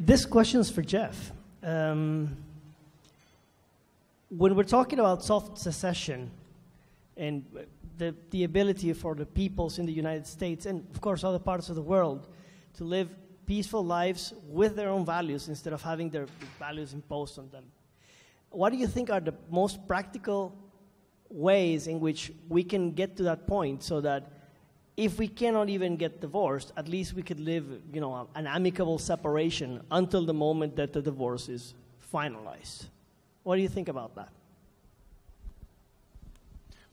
this question is for Jeff. Um, when we're talking about soft secession and the, the ability for the peoples in the United States and, of course, other parts of the world to live peaceful lives with their own values instead of having their values imposed on them, what do you think are the most practical ways in which we can get to that point so that if we cannot even get divorced, at least we could live, you know, an amicable separation until the moment that the divorce is finalized. What do you think about that?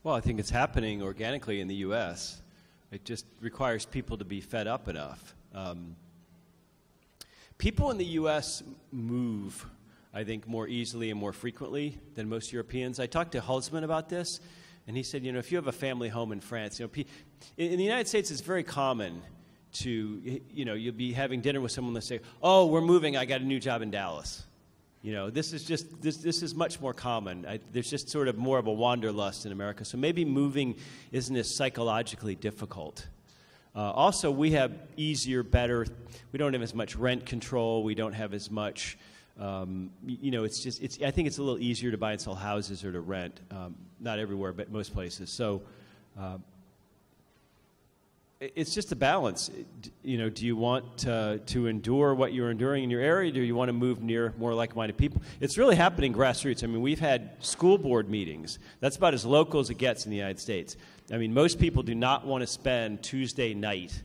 Well, I think it's happening organically in the U.S. It just requires people to be fed up enough. Um, people in the U.S. move, I think, more easily and more frequently than most Europeans. I talked to Hülsmann about this, and he said, you know, if you have a family home in France, you know, in the United States, it's very common to, you know, you'll be having dinner with someone that say, oh, we're moving, I got a new job in Dallas. You know, this is just this this is much more common. I, there's just sort of more of a wanderlust in America. So maybe moving isn't as psychologically difficult. Uh, also, we have easier, better. We don't have as much rent control. We don't have as much. Um, you know, it's just it's. I think it's a little easier to buy and sell houses or to rent. Um, not everywhere, but most places. So. Uh, it's just a balance. You know, do you want to, to endure what you're enduring in your area? Do you want to move near more like-minded people? It's really happening grassroots. I mean, we've had school board meetings. That's about as local as it gets in the United States. I mean, most people do not want to spend Tuesday night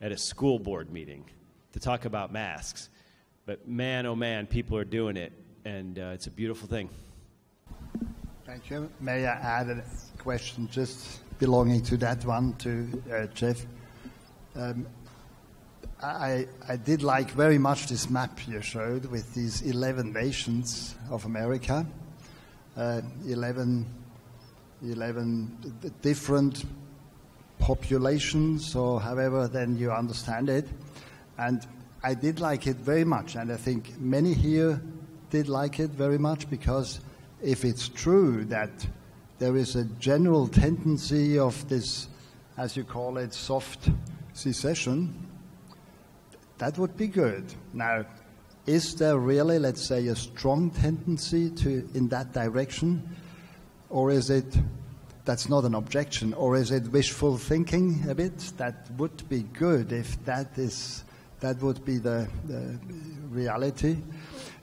at a school board meeting to talk about masks. But man, oh man, people are doing it, and uh, it's a beautiful thing. Thank you. May I add a question just belonging to that one to uh, Jeff? Um, I, I, did like very much this map you showed with these 11 nations of America, uh, 11, 11 different populations, or however then you understand it. And I did like it very much, and I think many here did like it very much because if it's true that there is a general tendency of this, as you call it, soft secession, that would be good. Now, is there really, let's say, a strong tendency to in that direction, or is it that's not an objection, or is it wishful thinking a bit? That would be good if that is that would be the, the reality.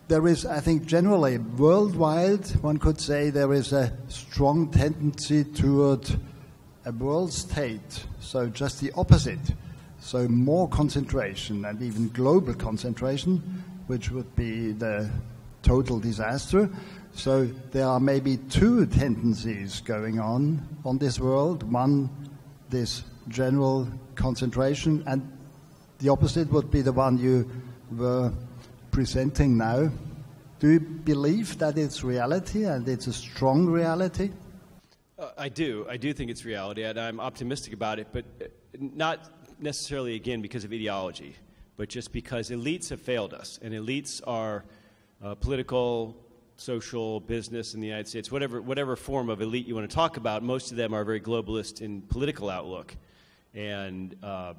There is, I think, generally worldwide, one could say there is a strong tendency toward a world state. So just the opposite so more concentration and even global concentration, which would be the total disaster. So there are maybe two tendencies going on on this world. One, this general concentration, and the opposite would be the one you were presenting now. Do you believe that it's reality and it's a strong reality? Uh, I do. I do think it's reality, and I'm optimistic about it, but uh, not necessarily, again, because of ideology, but just because elites have failed us. And elites are uh, political, social, business in the United States, whatever, whatever form of elite you want to talk about, most of them are very globalist in political outlook. And uh,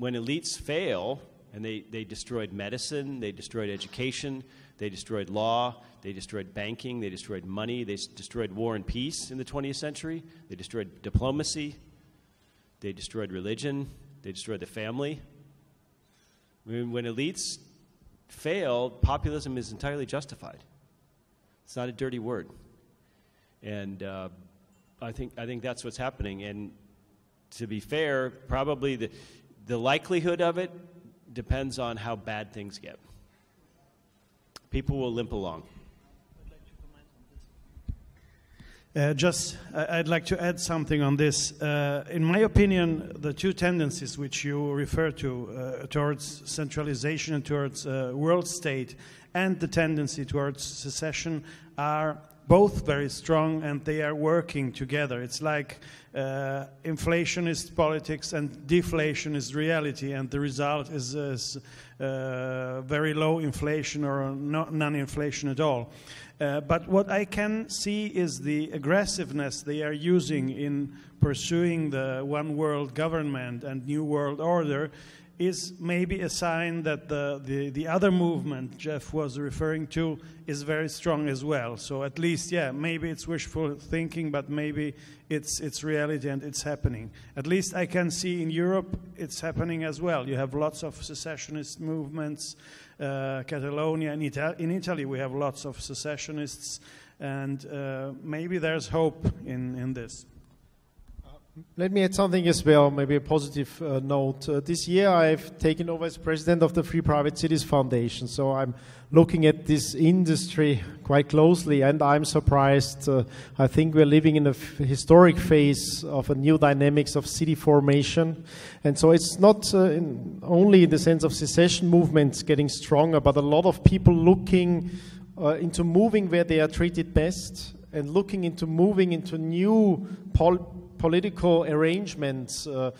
when elites fail, and they, they destroyed medicine, they destroyed education, they destroyed law, they destroyed banking, they destroyed money, they destroyed war and peace in the 20th century, they destroyed diplomacy, they destroyed religion, they destroyed the family. When, when elites fail, populism is entirely justified. It's not a dirty word. And uh, I, think, I think that's what's happening. And to be fair, probably the, the likelihood of it depends on how bad things get. People will limp along. Uh, just, I'd like to add something on this. Uh, in my opinion, the two tendencies which you refer to uh, towards centralization and towards uh, world state and the tendency towards secession are both very strong and they are working together. It's like uh, inflation is politics and deflation is reality, and the result is, is uh, very low inflation or non inflation at all. Uh, but what I can see is the aggressiveness they are using in pursuing the one world government and new world order is maybe a sign that the, the, the other movement Jeff was referring to is very strong as well. So at least, yeah, maybe it's wishful thinking, but maybe it's, it's reality and it's happening. At least I can see in Europe it's happening as well. You have lots of secessionist movements. Uh, Catalonia, in, Ita- in Italy, we have lots of secessionists, and uh, maybe there's hope in, in this. Let me add something as well, maybe a positive uh, note. Uh, this year I've taken over as president of the Free Private Cities Foundation, so I'm looking at this industry quite closely, and I'm surprised. Uh, I think we're living in a historic phase of a new dynamics of city formation, and so it's not uh, in only in the sense of secession movements getting stronger, but a lot of people looking uh, into moving where they are treated best and looking into moving into new political arrangements. Uh,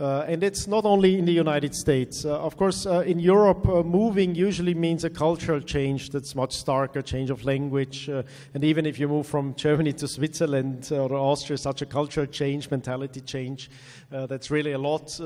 uh, and it's not only in the United States. Uh, of course, uh, in Europe, uh, moving usually means a cultural change that's much starker, change of language. Uh, and even if you move from Germany to Switzerland or Austria, such a cultural change, mentality change, that's really a lot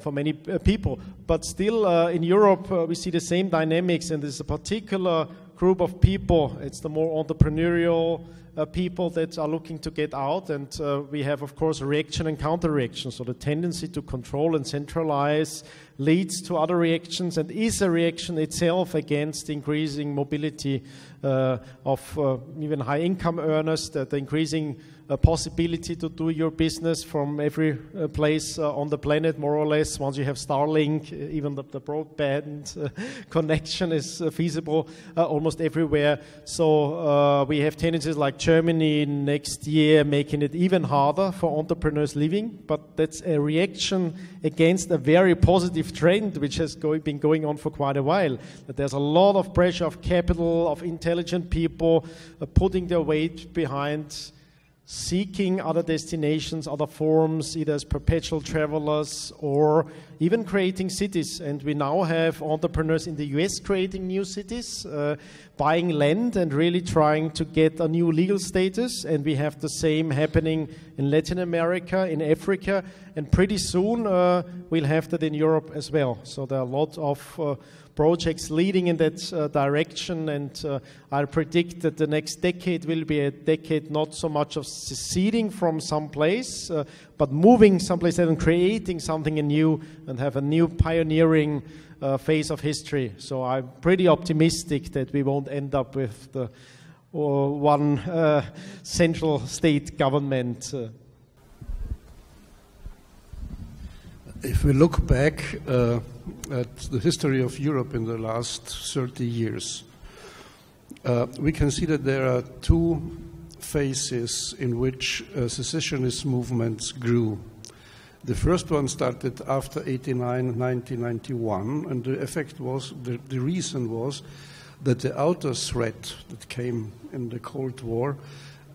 for many people. But still, in Europe, we see the same dynamics, and there's a particular group of people. It's the more entrepreneurial, uh, people that are looking to get out. And uh, we have, of course, reaction and counter reaction. So the tendency to control and centralize leads to other reactions and is a reaction itself against increasing mobility uh, of uh, even high income earners, that the increasing a possibility to do your business from every uh, place uh, on the planet, more or less. Once you have Starlink, uh, even the, the broadband uh, connection is uh, feasible uh, almost everywhere. So we have tendencies like Germany next year making it even harder for entrepreneurs living, but that's a reaction against a very positive trend which has go- been going on for quite a while. That there's a lot of pressure of capital, of intelligent people putting their weight behind seeking other destinations, other forms, either as perpetual travelers or even creating cities. And we now have entrepreneurs in the US creating new cities, uh, buying land and really trying to get a new legal status. And we have the same happening in Latin America, in Africa, and pretty soon uh, we'll have that in Europe as well. So there are a lot of uh, projects leading in that uh, direction. And uh, I predict that the next decade will be a decade not so much of seceding from some place, uh, but moving someplace and creating something new and have a new pioneering uh, phase of history. So I'm pretty optimistic that we won't end up with the one uh, central state government. Uh. If we look back uh, at the history of Europe in the last 30 years, uh, we can see that there are two phases in which uh, secessionist movements grew. The first one started after 89, 1991, and the effect was, the, the reason was that the outer threat that came in the Cold War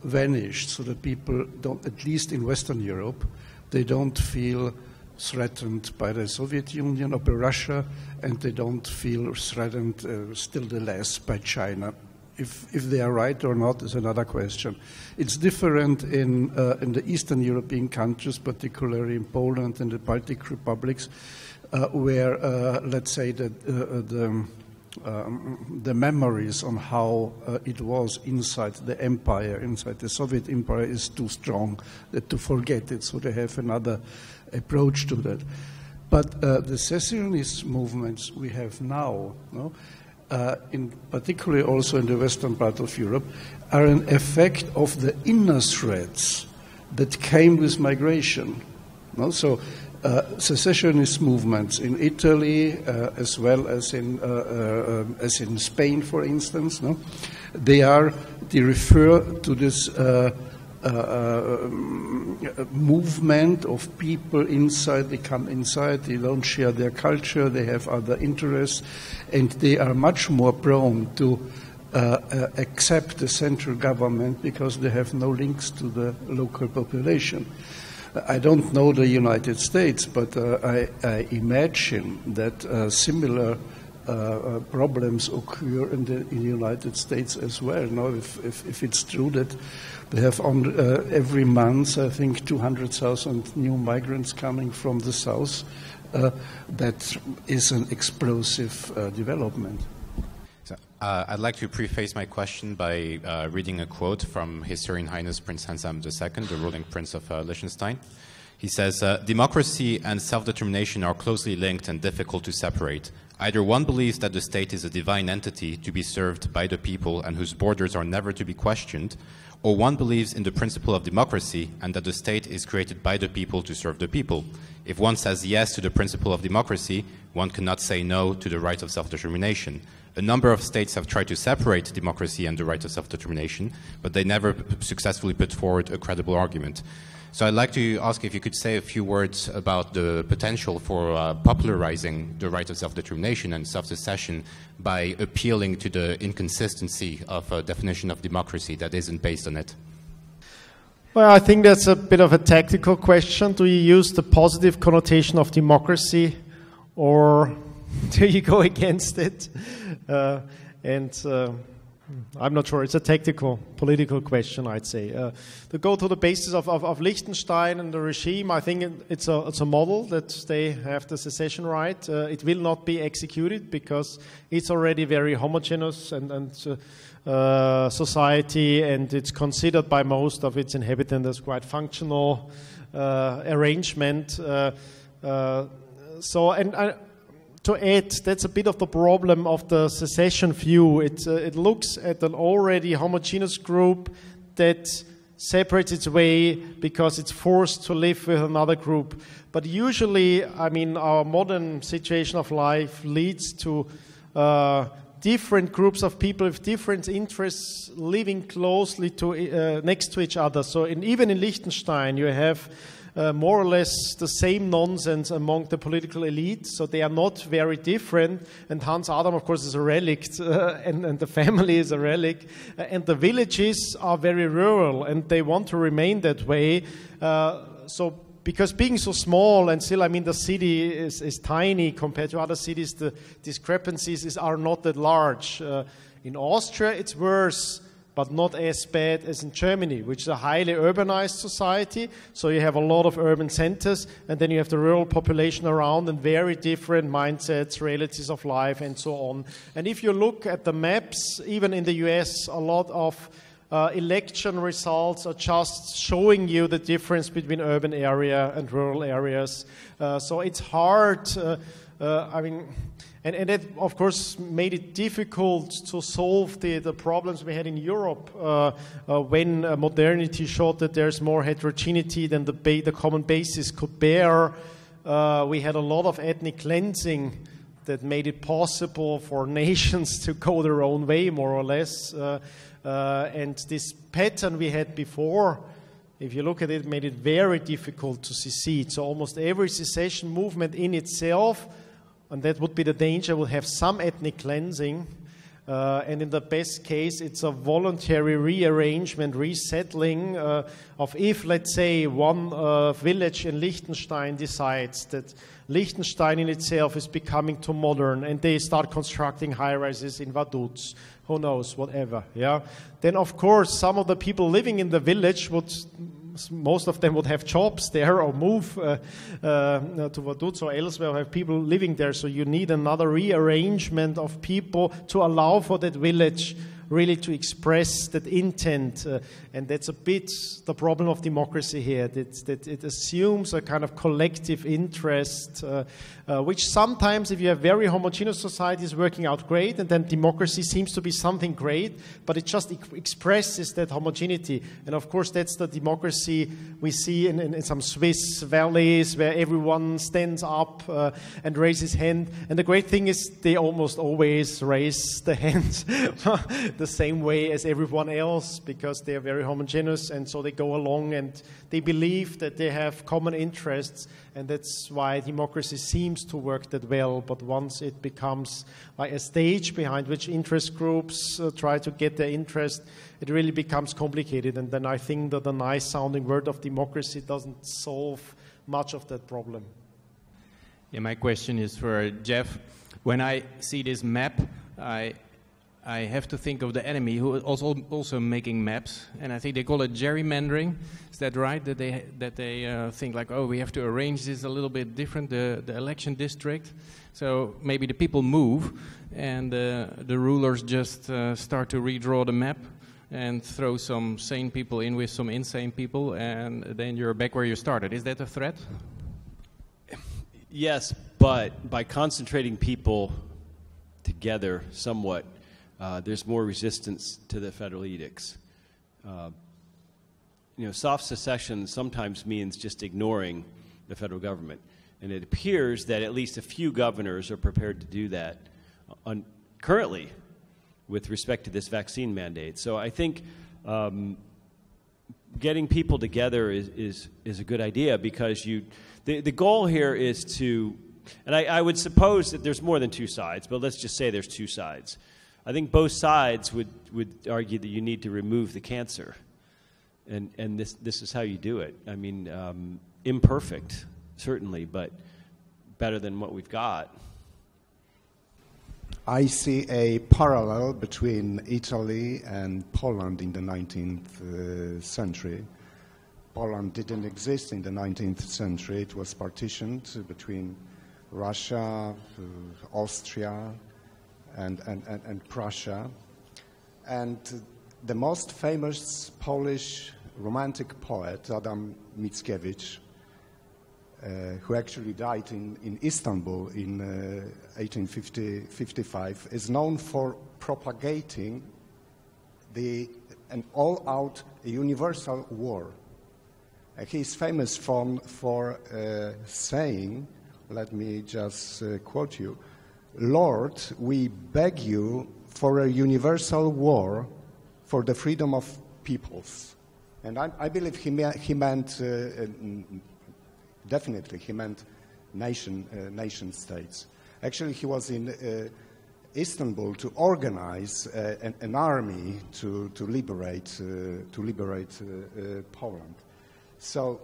vanished, so that people don't, at least in Western Europe, they don't feel threatened by the Soviet Union or by Russia, and they don't feel threatened uh, still the less by China. If, if they are right or not is another question. It's different in, uh, in the Eastern European countries, particularly in Poland and the Baltic republics, uh, where, uh, let's say, that uh, uh, the, um, the memories on how it was inside the empire, inside the Soviet empire, is too strong to forget it. So they have another approach to that. But uh, the secessionist movements we have now, no, uh, in particularly also in the western part of Europe, are an effect of the inner threats that came with migration. No? So, uh, secessionist movements in Italy, uh, as well as in uh, uh, as in Spain, for instance, no? they are they refer to this uh, uh, movement of people inside. They come inside, they don't share their culture, they have other interests, and they are much more prone to uh, uh, accept the central government because they have no links to the local population. I don't know the United States, but uh, I, I, imagine that uh, similar uh, uh, problems occur in the, in the, United States as well. Now, if, if, if, it's true that they have on uh, every month, I think, 200,000 new migrants coming from the south, uh, that is an explosive uh, development. So, uh, I'd like to preface my question by reading a quote from His Serene Highness Prince Hans-Adam II, the ruling prince of Liechtenstein. He says, Democracy and self determination are closely linked and difficult to separate. Either one believes that the state is a divine entity to be served by the people and whose borders are never to be questioned, or one believes in the principle of democracy and that the state is created by the people to serve the people. If one says yes to the principle of democracy, one cannot say no to the right of self determination. A number of states have tried to separate democracy and the right of self determination, but they never successfully put forward a credible argument. So I'd like to ask if you could say a few words about the potential for uh, popularizing the right of self-determination and self-secession by appealing to the inconsistency of a definition of democracy that isn't based on it. Well, I think that's a bit of a tactical question. Do you use the positive connotation of democracy or do you go against it? Uh, and uh, I'm not sure. It's a tactical, political question, I'd say. Uh, to go to the basis of, of, of, Liechtenstein and the regime, I think it's a, it's a model that they have the secession right. Uh, it will not be executed because it's already very homogeneous and, and uh, uh society, and it's considered by most of its inhabitants as quite functional uh, arrangement. Uh, so, and to add, that's a bit of the problem of the secession view. It, uh, it looks at an already homogeneous group that separates its way because it's forced to live with another group. But usually, I mean, our modern situation of life leads to uh, different groups of people with different interests living closely to, uh, next to each other. So, in, even in Liechtenstein, you have uh, more or less the same nonsense among the political elite, so they are not very different. And Hans Adam, of course, is a relic, uh, and, and, the family is a relic. Uh, and the villages are very rural, and they want to remain that way. Uh, so because being so small and still, I mean, the city is, is tiny compared to other cities, the discrepancies is, are not that large. Uh, in Austria, it's worse but not as bad as in Germany, which is a highly urbanized society. So you have a lot of urban centers, and then you have the rural population around, and very different mindsets, realities of life, and so on. And if you look at the maps, even in the US, a lot of uh, election results are just showing you the difference between urban area and rural areas. Uh, so it's hard. Uh, uh I mean, and, and that, of course, made it difficult to solve the, the problems we had in Europe uh, uh, when uh, modernity showed that there's more heterogeneity than the, ba- the common basis could bear. Uh, we had a lot of ethnic cleansing that made it possible for nations to go their own way, more or less. Uh, uh, and this pattern we had before if you look at it, made it very difficult to secede. So almost every secession movement in itself and that would be the danger, We'll have some ethnic cleansing. Uh, and in the best case, it's a voluntary rearrangement, resettling uh, of if, let's say, one uh, village in Liechtenstein decides that Liechtenstein in itself is becoming too modern and they start constructing high rises in Vaduz, who knows, whatever. Yeah? Then, of course, some of the people living in the village would most of them would have jobs there or move uh, uh, to Vaduz or elsewhere, or have people living there. So you need another rearrangement of people to allow for that village really to express that intent. Uh, and that's a bit the problem of democracy here, that, that it assumes a kind of collective interest, uh, uh, which sometimes, if you have very homogeneous societies, working out great, and then democracy seems to be something great, but it just e- expresses that homogeneity. And of course, that's the democracy we see in, in, in some Swiss valleys where everyone stands up uh, and raises hand. And the great thing is, they almost always raise the hand the same way as everyone else because they are very homogeneous and so they go along and they believe that they have common interests and that's why democracy seems to work that well. But once it becomes like a stage behind which interest groups uh, try to get their interest it really becomes complicated. And then i think that the nice sounding word of democracy doesn't solve much of that problem. Yeah my question is for jeff. When I see this map, I I have to think of the enemy who is also also making maps, and I think they call it gerrymandering. Is that right? That they that they uh, think like, oh, we have to arrange this a little bit different, the the election district. So maybe the people move, and uh, the rulers just uh, start to redraw the map and throw some sane people in with some insane people, and then you're back where you started. Is that a threat? Yes, but by concentrating people together somewhat, uh, there's more resistance to the federal edicts. Uh, you know, soft secession sometimes means just ignoring the federal government. And it appears that at least a few governors are prepared to do that on, currently with respect to this vaccine mandate. So I think um, getting people together is, is, is a good idea because you, the, the goal here is to, and I, I would suppose that there's more than two sides, but let's just say there's two sides. I think both sides would, would argue that you need to remove the cancer. And, and this, this is how you do it. I mean, um, imperfect, certainly, but better than what we've got. I see a parallel between Italy and Poland in the 19th uh, century. Poland didn't exist in the 19th century. It was partitioned between Russia, uh, Austria, and, and, and, and Prussia. And the most famous Polish romantic poet, Adam Mickiewicz, uh, who actually died in, in Istanbul in uh, 1855, is known for propagating the, an all out universal war. Uh, he is famous from, for uh, saying, let me just uh, quote you, Lord, we beg you for a universal war for the freedom of peoples. And I, I believe he, me- he meant, uh, uh, definitely, he meant nation, uh, nation states. Actually, he was in uh, Istanbul to organize uh, an, an, army to, to liberate, uh, to liberate Poland. So,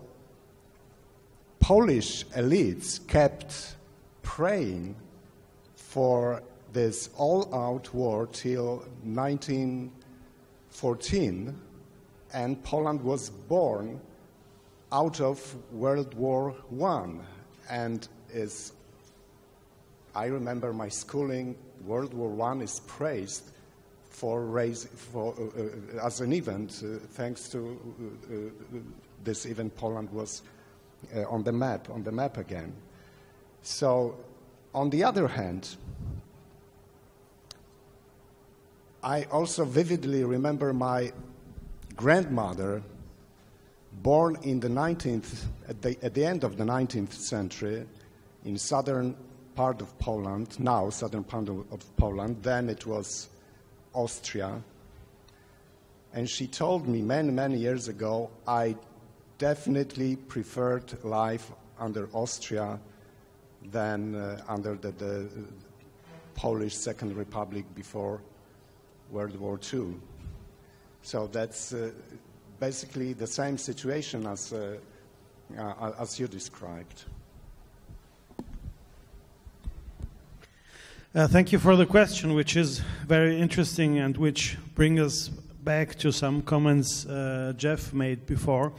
Polish elites kept praying for this all out war till 1914, and Poland was born out of World War I. And is, I remember my schooling, World War I is praised for, raise, for uh, uh, as an event, uh, thanks to uh, uh, this event, Poland was uh, on the map, on the map again. So on the other hand, I also vividly remember my grandmother, born in the 19th, at the, at the end of the 19th century, in southern part of Poland, now southern part of, of Poland, then it was Austria. And she told me many, many years ago, I definitely preferred life under Austria than uh, under the, the, Polish Second Republic before World War II. So that's uh, basically the same situation as, uh, uh as you described. Uh, thank you for the question, which is very interesting and which brings us back to some comments uh, Jeff made before.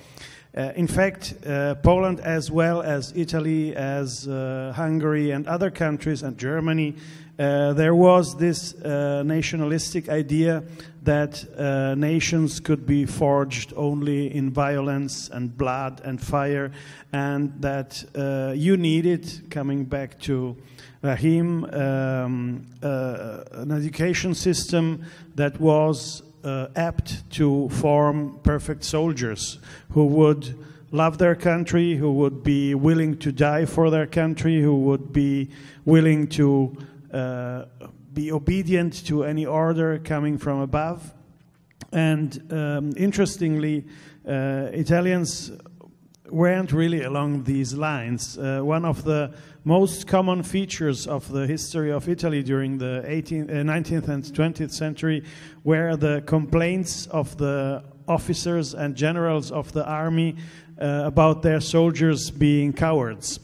Uh, in fact, uh, Poland, as well as Italy, as uh, Hungary, and other countries, and Germany, uh, there was this uh, nationalistic idea that uh, nations could be forged only in violence and blood and fire, and that you needed, coming back to Rahim, um, an education system that was uh, apt to form perfect soldiers who would love their country, who would be willing to die for their country, who would be willing to uh, be obedient to any order coming from above. And um, interestingly, uh, Italians weren't really along these lines. Uh, one of the most common features of the history of Italy during the 18th, uh, 19th and 20th century were the complaints of the officers and generals of the army uh, about their soldiers being cowards.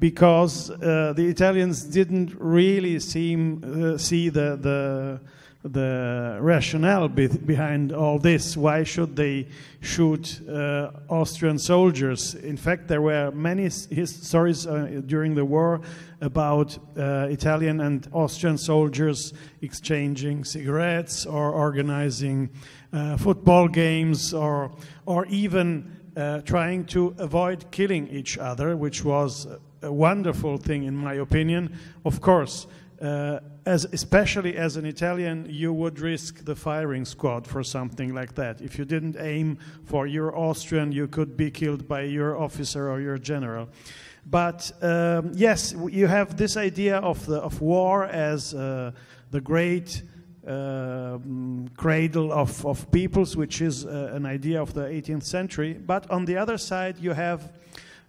because uh, the Italians didn't really seem uh, see the the the rationale be behind all this. Why should they shoot uh, Austrian soldiers? In fact, there were many stories uh, during the war about uh, Italian and Austrian soldiers exchanging cigarettes or organizing uh, football games or or even uh, trying to avoid killing each other, which was a wonderful thing in my opinion. Of course, uh, as especially as an Italian, you would risk the firing squad for something like that. If you didn't aim for your Austrian, you could be killed by your officer or your general. But um, yes, you have this idea of the of war as uh, the great uh, cradle of, of peoples, which is uh, an idea of the 18th century. But on the other side, you have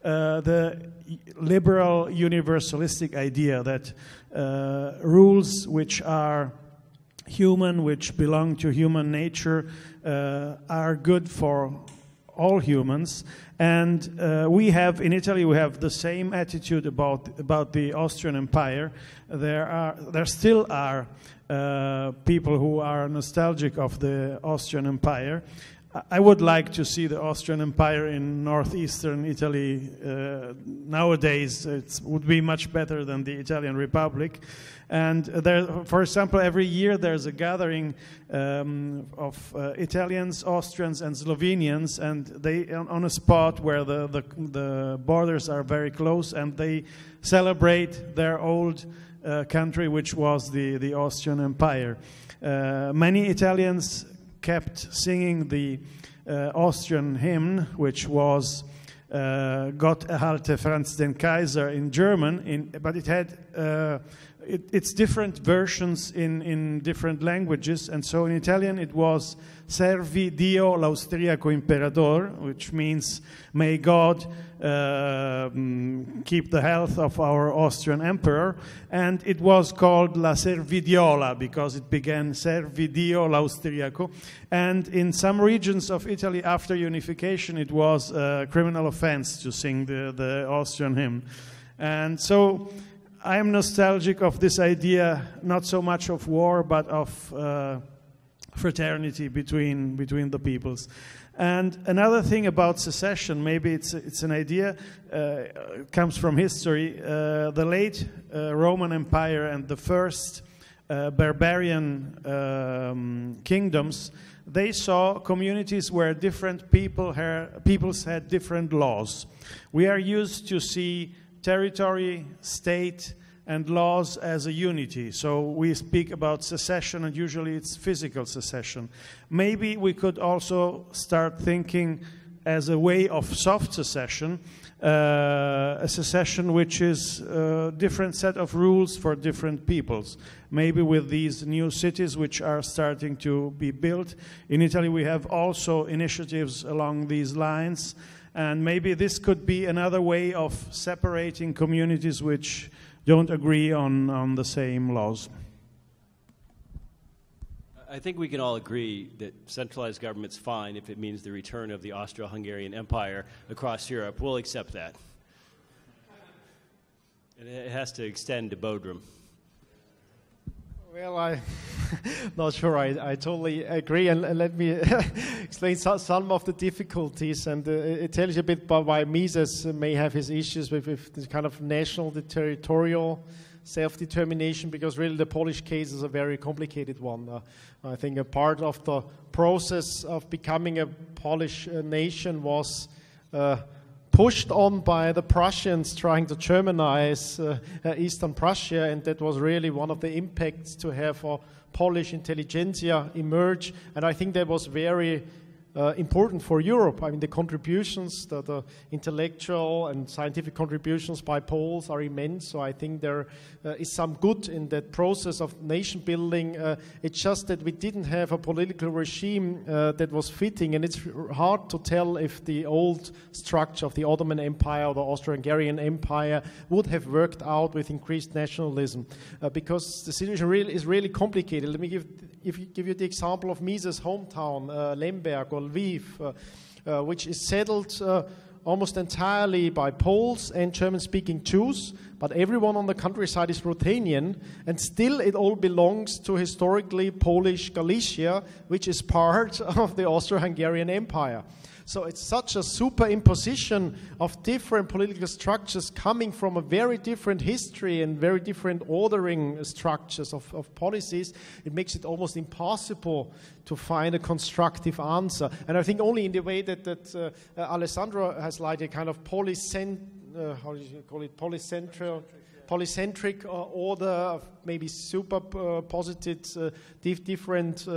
uh, the liberal universalistic idea that uh, rules which are human, which belong to human nature, uh, are good for all humans. And uh, we have in Italy we have the same attitude about about the Austrian Empire. There are there still are uh, people who are nostalgic of the Austrian Empire. I would like to see the Austrian Empire in northeastern Italy uh, nowadays. It would be much better than the Italian Republic. And there, for example, every year there's a gathering um, of uh, Italians, Austrians, and Slovenians, and they on a spot where the, the, the borders are very close, and they celebrate their old uh, country, which was the, the Austrian Empire. Uh, many Italians kept singing the uh, Austrian hymn, which was uh, Gott erhalte Franz den Kaiser in German, in, but it had uh, it, it's different versions in, in different languages. And so in Italian it was Servi Dio l'Austriaco Imperador, which means may God keep the health of our Austrian emperor. And it was called La Servidiola because it began Servidio l'Austriaco. And in some regions of Italy after unification, it was a criminal offense to sing the, the Austrian hymn. And so I am nostalgic of this idea, not so much of war, but of uh, fraternity between, between the peoples. And another thing about secession, maybe it's, it's an idea, uh, comes from history. Uh, the late uh, Roman Empire and the first uh, barbarian um, kingdoms, they saw communities where different people peoples had different laws. We are used to see territory, state, and laws as a unity. So we speak about secession, and usually it's physical secession. Maybe we could also start thinking as a way of soft secession, uh, a secession which is a different set of rules for different peoples. Maybe with these new cities which are starting to be built. In Italy, we have also initiatives along these lines. And maybe this could be another way of separating communities which don't agree on, on the same laws. I think we can all agree that centralized government's fine if it means the return of the Austro-Hungarian Empire across Europe. We'll accept that. And it has to extend to Bodrum. Well, I'm not sure I, I totally agree. And, and let me explain some of the difficulties. And uh, it tells you a bit about why Mises may have his issues with, with this kind of national, the territorial self determination, because really the Polish case is a very complicated one. Uh, I think a part of the process of becoming a Polish uh, nation was. Uh, pushed on by the Prussians trying to Germanize uh, uh, Eastern Prussia, and that was really one of the impacts to have a Polish intelligentsia emerge. And I think that was very uh, important for Europe. I mean, the contributions, the, the, intellectual and scientific contributions by Poles are immense. So I think there uh, is some good in that process of nation building. Uh, it's just that we didn't have a political regime uh, that was fitting, and it's hard to tell if the old structure of the Ottoman Empire or the Austro-Hungarian Empire would have worked out with increased nationalism, uh, because the situation really is really complicated. Let me give if you give you the example of Mises' hometown, uh, Lemberg Lviv, uh, uh, which is settled almost entirely by Poles and German speaking Jews, but everyone on the countryside is Ruthenian, and still it all belongs to historically Polish Galicia, which is part of the Austro Hungarian Empire. So it's such a superimposition of different political structures coming from a very different history and very different ordering structures of, of policies. It makes it almost impossible to find a constructive answer. And I think only in the way that, that uh, uh, Alessandro has like a kind of polycent, uh, how do you call it, polycentric, polycentric uh, order of maybe super uh, posited uh, dif- different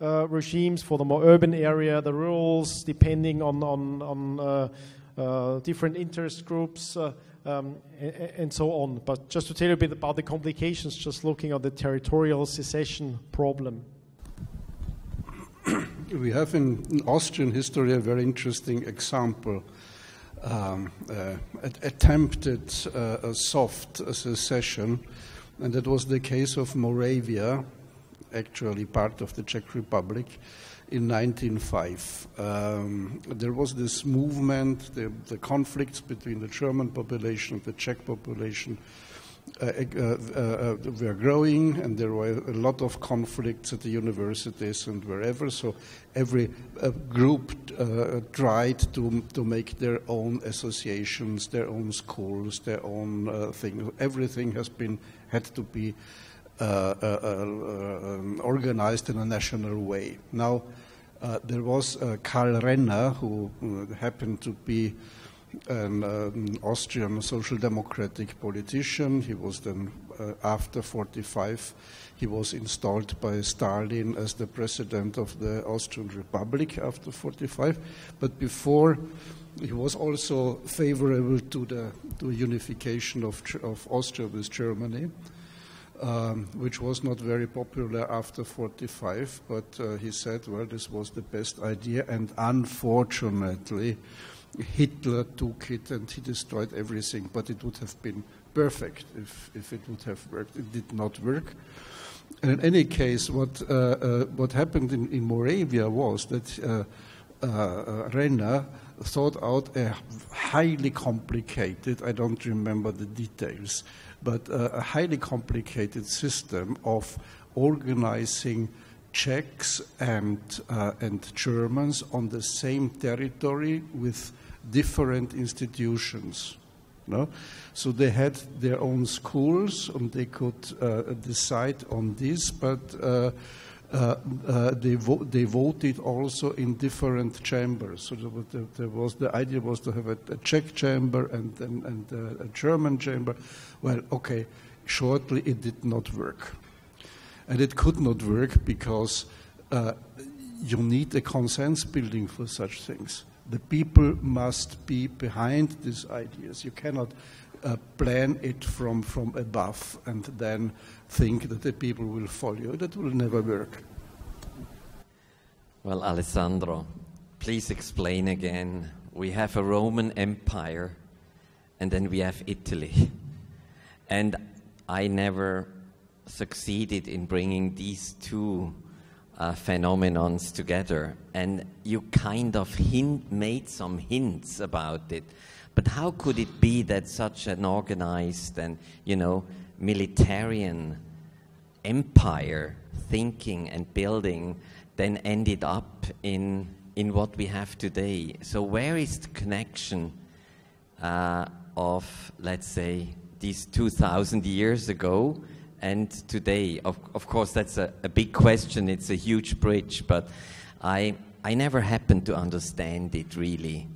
uh, regimes for the more urban area, the rules depending on, on, on uh, uh, different interest groups. Uh, um, and, and so on. But just to tell you a bit about the complications, just looking at the territorial secession problem. We have in Austrian history a very interesting example. Um, uh, attempted uh, a soft secession, and that was the case of Moravia, actually part of the Czech Republic, in 1905. Um, there was this movement, the, the, conflicts between the German population and the Czech population uh, uh, uh, were growing, and there were a lot of conflicts at the universities and wherever. So every uh, group uh, tried to to make their own associations, their own schools, their own uh, thing. Everything has been had to be uh, uh, uh, Uh, uh, uh, um, organized in a national way. Now, there was Karl Renner, who happened to be an um, Austrian social democratic politician. He was then, uh, after 45, he was installed by Stalin as the president of the Austrian Republic after 45. But before, he was also favorable to the to unification of, of Austria with Germany um, which was not very popular after 45, but uh, he said, well, this was the best idea, and unfortunately, Hitler took it and he destroyed everything, but it would have been perfect if, if it would have worked. It did not work. And in any case, what, uh, uh, what happened in, in, Moravia was that uh, uh Renner thought out a highly complicated, I don't remember the details, but a highly complicated system of organizing Czechs and, uh, and Germans on the same territory with different institutions. No? So they had their own schools and they could uh, decide on this, but uh, uh, uh, they, vo- they, voted also in different chambers. So there, there was the idea was to have a, a Czech chamber and, and, and a, a German chamber. Well, okay, shortly it did not work. And it could not work because uh, you need a consensus building for such things. The people must be behind these ideas. You cannot uh, plan it from, from above and then think that the people will follow you. That will never work. Well, Alessandro, please explain again. We have a Roman Empire and then we have Italy. And I never succeeded in bringing these two uh, phenomenons together. And you kind of hint, made some hints about it. But how could it be that such an organized and, you know, militarian empire thinking and building then ended up in, in what we have today? So, where is the connection uh, of, let's say, these 2,000 years ago and today? Of, of course, that's a, a big question. It's a huge bridge, but I, I never happened to understand it really.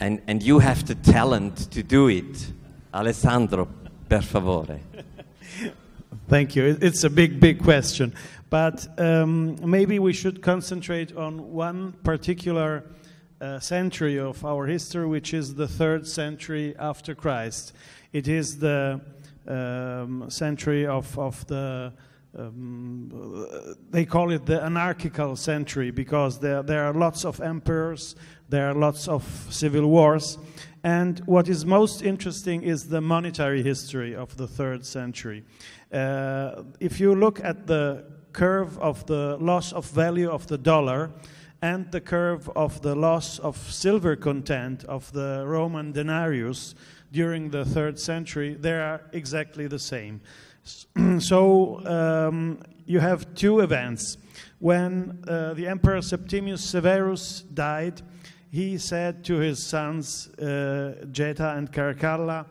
And, and you have the talent to do it. Alessandro, per favore. Thank you. It's a big, big question. But um, maybe we should concentrate on one particular uh, century of our history, which is the third century after Christ. It is the um, century of, of the, um, they call it the anarchical century because there, there are lots of emperors, there are lots of civil wars. And what is most interesting is the monetary history of the third century. Uh, if you look at the curve of the loss of value of the dollar, and the curve of the loss of silver content of the Roman denarius during the third century, they are exactly the same. so um, you have two events. When uh, the Emperor Septimius Severus died, he said to his sons, uh, and Caracalla,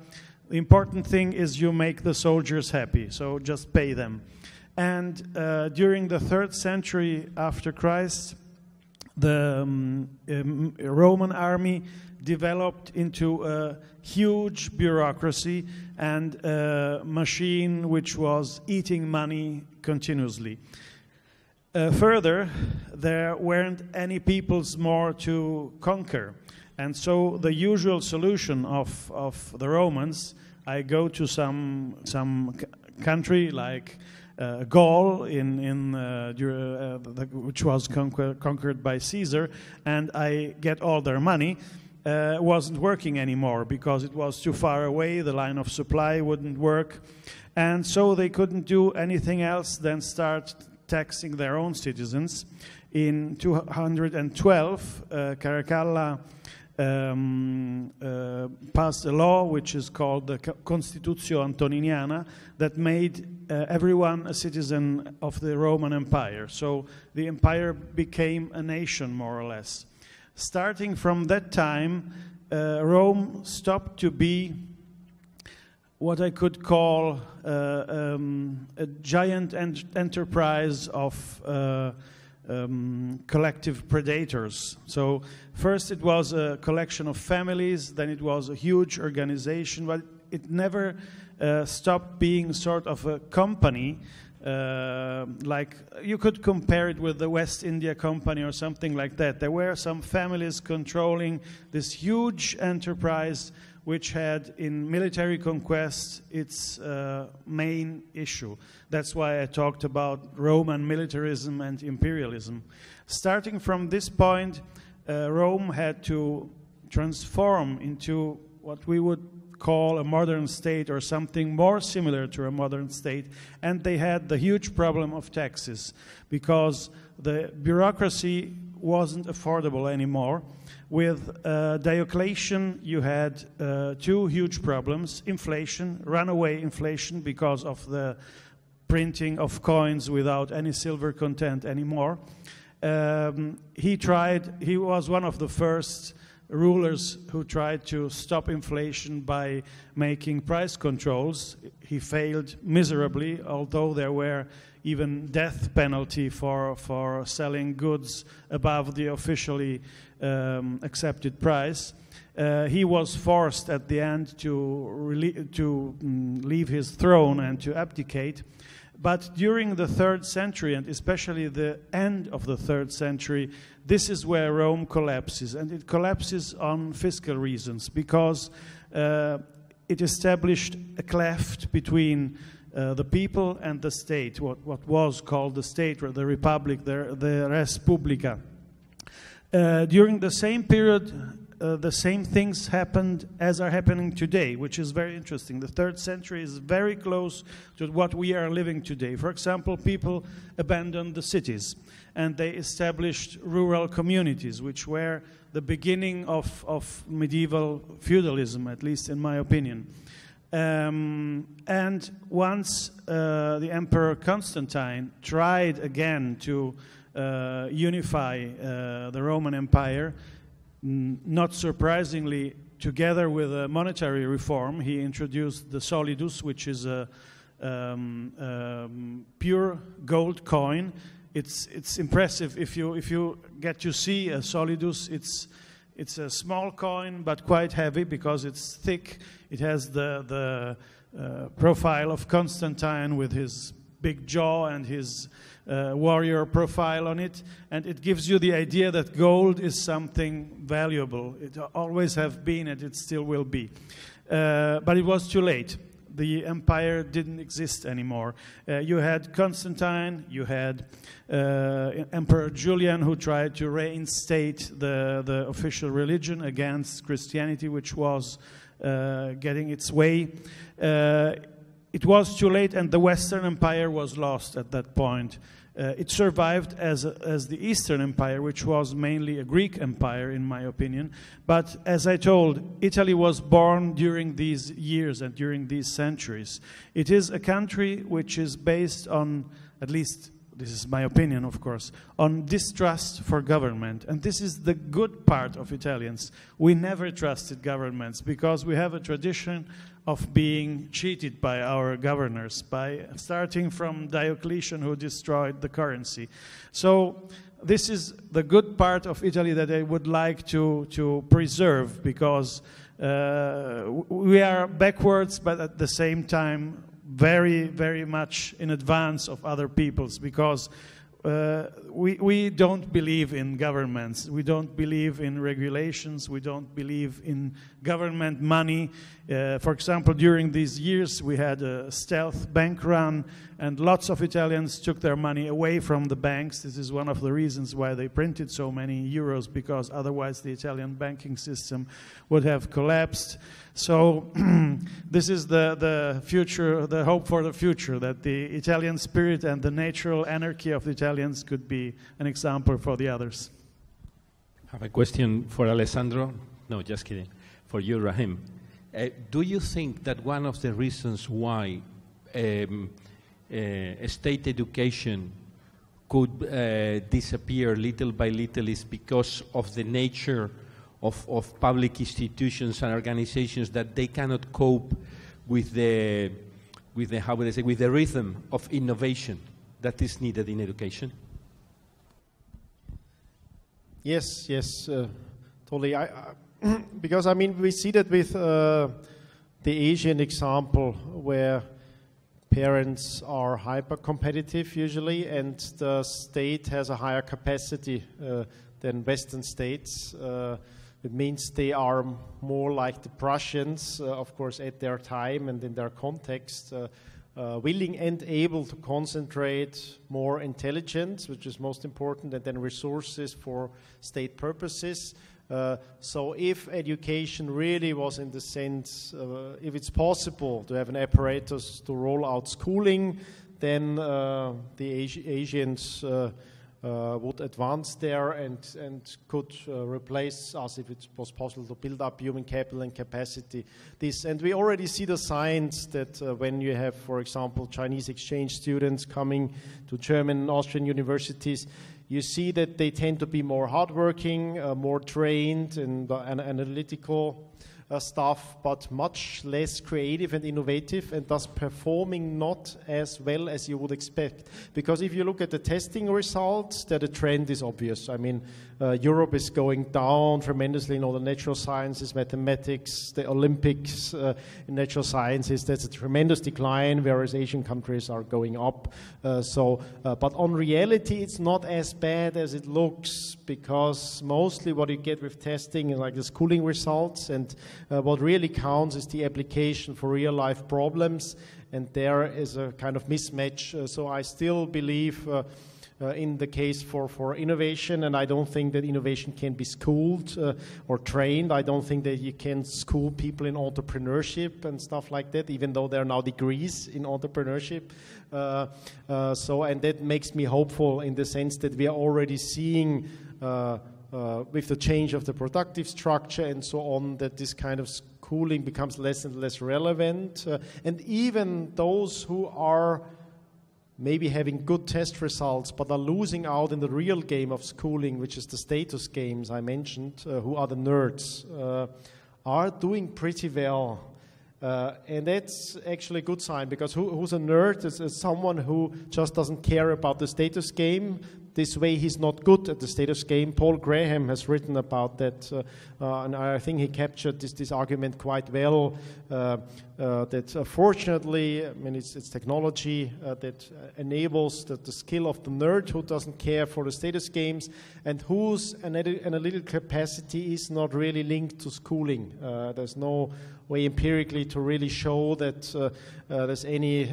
the important thing is you make the soldiers happy, so just pay them. And uh, during the third century after Christ, the um, um, Roman army developed into a huge bureaucracy and a machine which was eating money continuously. Uh, further, there weren't any peoples more to conquer. And so the usual solution of, of the Romans, I go to some, some country like uh, Gaul, in, in, uh, uh, which was conquer, conquered by Caesar, and I get all their money. Uh, wasn't working anymore because it was too far away, the line of supply wouldn't work, and so they couldn't do anything else than start taxing their own citizens. In 212, uh, Caracalla um, uh, passed a law which is called the Constitutio Antoniniana that made uh, everyone a citizen of the Roman Empire. So the empire became a nation, more or less. Starting from that time, uh, Rome stopped to be what I could call uh, um, a giant en enterprise of uh, um, collective predators. So first it was a collection of families, then it was a huge organization, but it never uh, stopped being sort of a company. Uh, like you could compare it with the West India Company or something like that. There were some families controlling this huge enterprise which had in military conquest its uh, main issue. That's why I talked about Roman militarism and imperialism. Starting from this point, uh, Rome had to transform into what we would call a modern state or something more similar to a modern state. And they had the huge problem of taxes because the bureaucracy wasn't affordable anymore. With uh, Diocletian, you had uh, two huge problems inflation, runaway inflation because of the printing of coins without any silver content anymore. Um, he tried, he was one of the first rulers who tried to stop inflation by making price controls. He failed miserably, although there were even death penalty for, for selling goods above the officially um, accepted price. Uh, he was forced at the end to, to um, leave his throne and to abdicate. But during the third century, and especially the end of the third century, this is where Rome collapses. And it collapses on fiscal reasons because uh, it established a cleft between uh, the people and the state, what, what was called the state, or the republic, the, the res publica. Uh, during the same period, uh, the same things happened as are happening today, which is very interesting. The third century is very close to what we are living today. For example, people abandoned the cities and they established rural communities, which were the beginning of, of medieval feudalism, at least in my opinion. Um, and once uh, the Emperor Constantine tried again to uh, unify uh, the Roman Empire. not surprisingly, together with a monetary reform, he introduced the solidus, which is a um, um, pure gold coin. It's, it's impressive if you, if you get to see a solidus. It's, it's a small coin, but quite heavy because it's thick. It has the, the uh, profile of Constantine with his big jaw and his uh, warrior profile on it, and it gives you the idea that gold is something valuable. It always have been, and it still will be. Uh, but it was too late. The empire didn't exist anymore. Uh, you had Constantine, you had uh, Emperor Julian, who tried to reinstate the, the official religion against Christianity, which was uh, getting its way. Uh, it was too late, and the Western Empire was lost at that point. Uh, it survived as, a, as the Eastern Empire, which was mainly a Greek empire, in my opinion. But as I told, Italy was born during these years and during these centuries. It is a country which is based on, at least this is my opinion, of course, on distrust for government. And this is the good part of Italians. We never trusted governments because we have a tradition of being cheated by our governors, by starting from Diocletian, who destroyed the currency. So, this is the good part of Italy that I would like to, to preserve because uh, we are backwards, but at the same time, very, very much in advance of other peoples because uh, we, we don't believe in governments. We don't believe in regulations. We don't believe in government money. Uh, for example, during these years, we had a stealth bank run, and lots of Italians took their money away from the banks. This is one of the reasons why they printed so many euros, because otherwise the Italian banking system would have collapsed. So, this is the, the future, the hope for the future, that the Italian spirit and the natural anarchy of the Italians could be an example for the others. I have a question for Alessandro. No, just kidding. For you, Rahim. Uh, do you think that one of the reasons why um, state education could uh, disappear little by little is because of the nature of, of public institutions and organizations that they cannot cope with the, with the, how would I say, with the rhythm of innovation that is needed in education? Yes, yes, uh, totally. I, I, because I mean, we see that with uh, the Asian example, where parents are hyper competitive usually, and the state has a higher capacity uh, than Western states. Uh, it means they are more like the Prussians, uh, of course, at their time and in their context. Uh, uh, willing and able to concentrate more intelligence, which is most important, and then resources for state purposes. Uh, so, if education really was in the sense, uh, if it's possible to have an apparatus to roll out schooling, then uh, the Asians uh, uh, would advance there and, and could replace us if it was possible to build up human capital and capacity. This, and we already see the signs that when you have, for example, Chinese exchange students coming to German and Austrian universities, you see that they tend to be more hardworking, uh, more trained, and, analytical uh, stuff, but much less creative and innovative, and thus performing not as well as you would expect. Because if you look at the testing results, that the trend is obvious. I mean, uh, Europe is going down tremendously in all the natural sciences, mathematics, the Olympics uh, in natural sciences. That's a tremendous decline, whereas Asian countries are going up. Uh, so, uh, but on reality, it's not as bad as it looks because mostly what you get with testing is like the schooling results, and uh, what really counts is the application for real life problems. And there is a kind of mismatch. Uh, so I still believe uh, in the case for, for innovation, and I don't think that innovation can be schooled uh, or trained. I don't think that you can school people in entrepreneurship and stuff like that, even though there are now degrees in entrepreneurship. Uh, uh so, and that makes me hopeful in the sense that we are already seeing. Uh, uh, with the change of the productive structure and so on, that this kind of schooling becomes less and less relevant. and even those who are maybe having good test results, but are losing out in the real game of schooling, which is the status games I mentioned, uh, who are the nerds, uh, are doing pretty well. Uh, and that's actually a good sign because who, who's a nerd is, is, someone who just doesn't care about the status game, this way he's not good at the status game. Paul Graham has written about that, uh, uh, and I think he captured this, this argument quite well. Uh, uh that uh, fortunately, I mean, it's, it's technology uh, that enables the, the, skill of the nerd who doesn't care for the status games and whose analytical capacity is not really linked to schooling. there's no way empirically to really show that there's any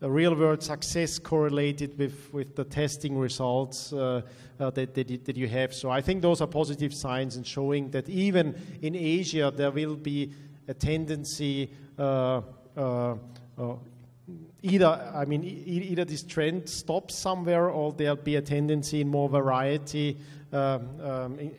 real world success correlated with, with the testing results uh, uh, that, that, that, you have. So I think those are positive signs in showing that even in Asia there will be a tendency uh, uh, uh either, I mean, e- either this trend stops somewhere or there'll be a tendency in more variety um, um, in,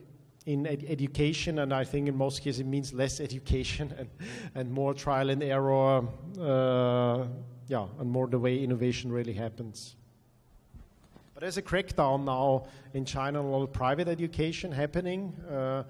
in ed- education, and I think in most cases it means less education and, and more trial and error, uh, yeah, and more the way innovation really happens. But there's a crackdown now in China on a lot of private education happening. Uh,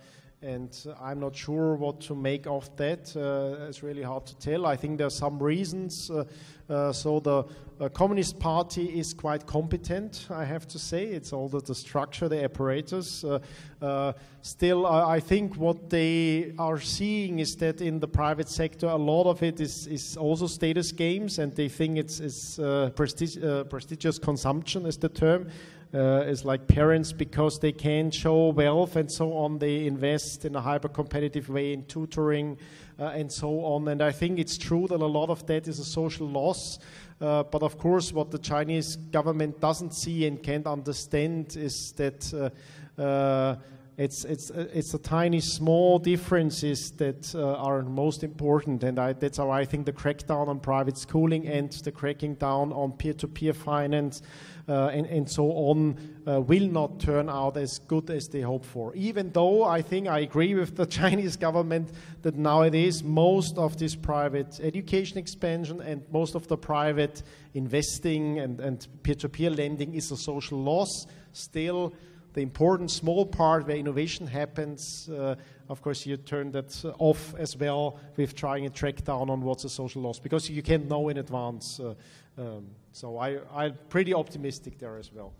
and I'm not sure what to make of that. Uh, it's really hard to tell. I think there are some reasons. Uh, uh, so the uh, Communist Party is quite competent, I have to say. It's all the, the structure, the apparatus. Uh, still, I think what they are seeing is that in the private sector, a lot of it is, is also status games, and they think it's, it's prestig- prestigious consumption, is the term uh, is like parents because they can show wealth and so on. They invest in a hyper competitive way in tutoring uh, and so on. And I think it's true that a lot of that is a social loss. Uh, but of course, what the Chinese government doesn't see and can't understand is that. Uh, uh, it's it's uh, it's a tiny small differences that are most important and I, that's how I think the crackdown on private schooling and the cracking down on peer-to-peer finance uh, and, and so on uh, will not turn out as good as they hope for. Even though I think I agree with the Chinese government that nowadays most of this private education expansion and most of the private investing and, and peer-to-peer lending is a social loss. Still, the important small part where innovation happens, uh, of course, you turn that off as well with trying to track down on what's a social loss because you can't know in advance. Uh, um, so I, I'm pretty optimistic there as well.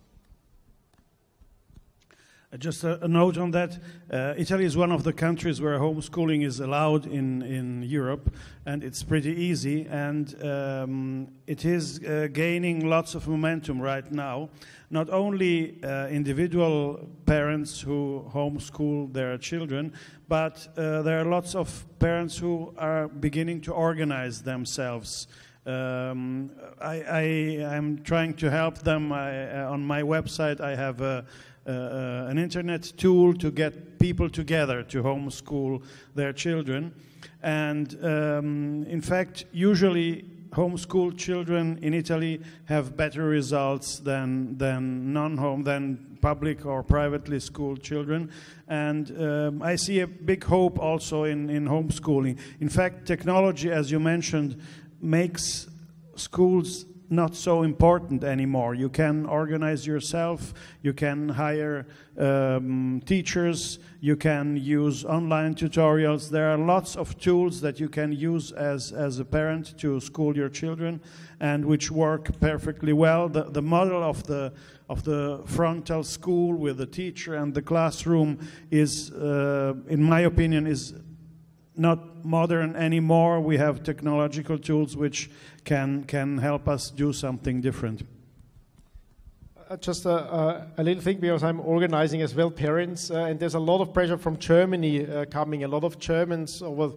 Uh, just a, a, note on that. Uh, Italy is one of the countries where homeschooling is allowed in, in Europe, and it's pretty easy, and um, it is uh, gaining lots of momentum right now. Not only uh, individual parents who homeschool their children, but uh, there are lots of parents who are beginning to organize themselves um, I, I, am trying to help them. I, uh, on my website, I have a, uh, an internet tool to get people together to homeschool their children. And um, in fact, usually homeschooled children in Italy have better results than, than non-home, than public or privately schooled children. And um, I see a big hope also in, in homeschooling. In fact, technology, as you mentioned, makes schools not so important anymore. You can organize yourself, you can hire um, teachers, you can use online tutorials. There are lots of tools that you can use as, as a parent to school your children and which work perfectly well. The, the model of the, of the frontal school with the teacher and the classroom is, uh, in my opinion, is not modern anymore. We have technological tools which can, can help us do something different. Uh, just a, a, little thing because I'm organizing as well parents, uh, and there's a lot of pressure from Germany uh, coming. A lot of Germans over uh, uh,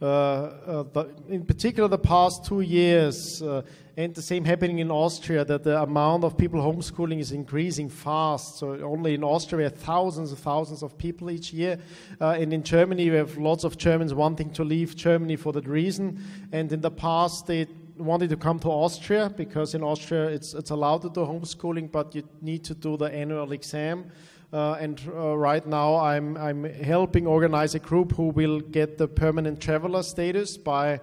Uh, uh, the, in particular the past two years, uh, and the same happening in Austria, that the amount of people homeschooling is increasing fast. So only in Austria thousands and thousands of people each year, uh, and in Germany we have lots of Germans wanting to leave Germany for that reason. And in the past they wanted to come to Austria because in Austria it's, it's allowed to do homeschooling, but you need to do the annual exam. Uh, and uh, right now, I'm, I'm helping organize a group who will get the permanent traveler status by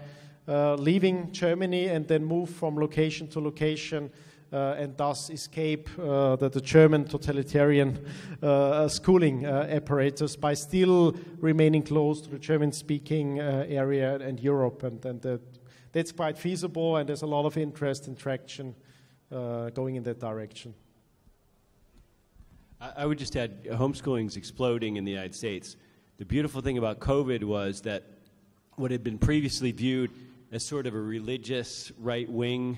uh, leaving Germany and then move from location to location. Uh, and thus escape uh, the, the, German totalitarian uh, schooling apparatus by still remaining close to the German speaking area and Europe. And, and that's quite feasible, and there's a lot of interest and traction going in that direction. I would just add homeschooling is exploding in the United States. The beautiful thing about COVID was that what had been previously viewed as sort of a religious right wing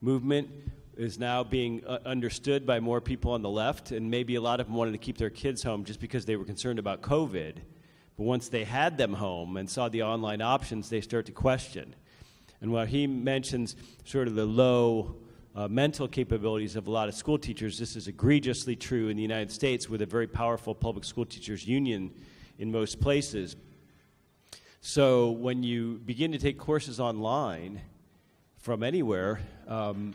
movement is now being uh, understood by more people on the left, and maybe a lot of them wanted to keep their kids home just because they were concerned about COVID. But once they had them home and saw the online options, they start to question. And while he mentions sort of the low uh, mental capabilities of a lot of school teachers. This is egregiously true in the United States with a very powerful public school teachers union in most places. So when you begin to take courses online, from anywhere. Um,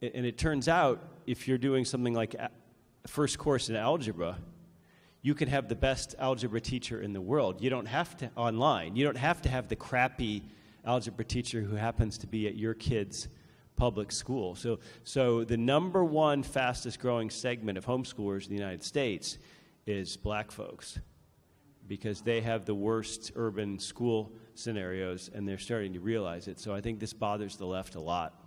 and it turns out, if you're doing something like first course in algebra, you can have the best algebra teacher in the world. You don't have to online. You don't have to have the crappy algebra teacher who happens to be at your kid's public school. So, so the number one fastest growing segment of homeschoolers in the United States is black folks because they have the worst urban school scenarios and they're starting to realize it. So I think this bothers the left a lot.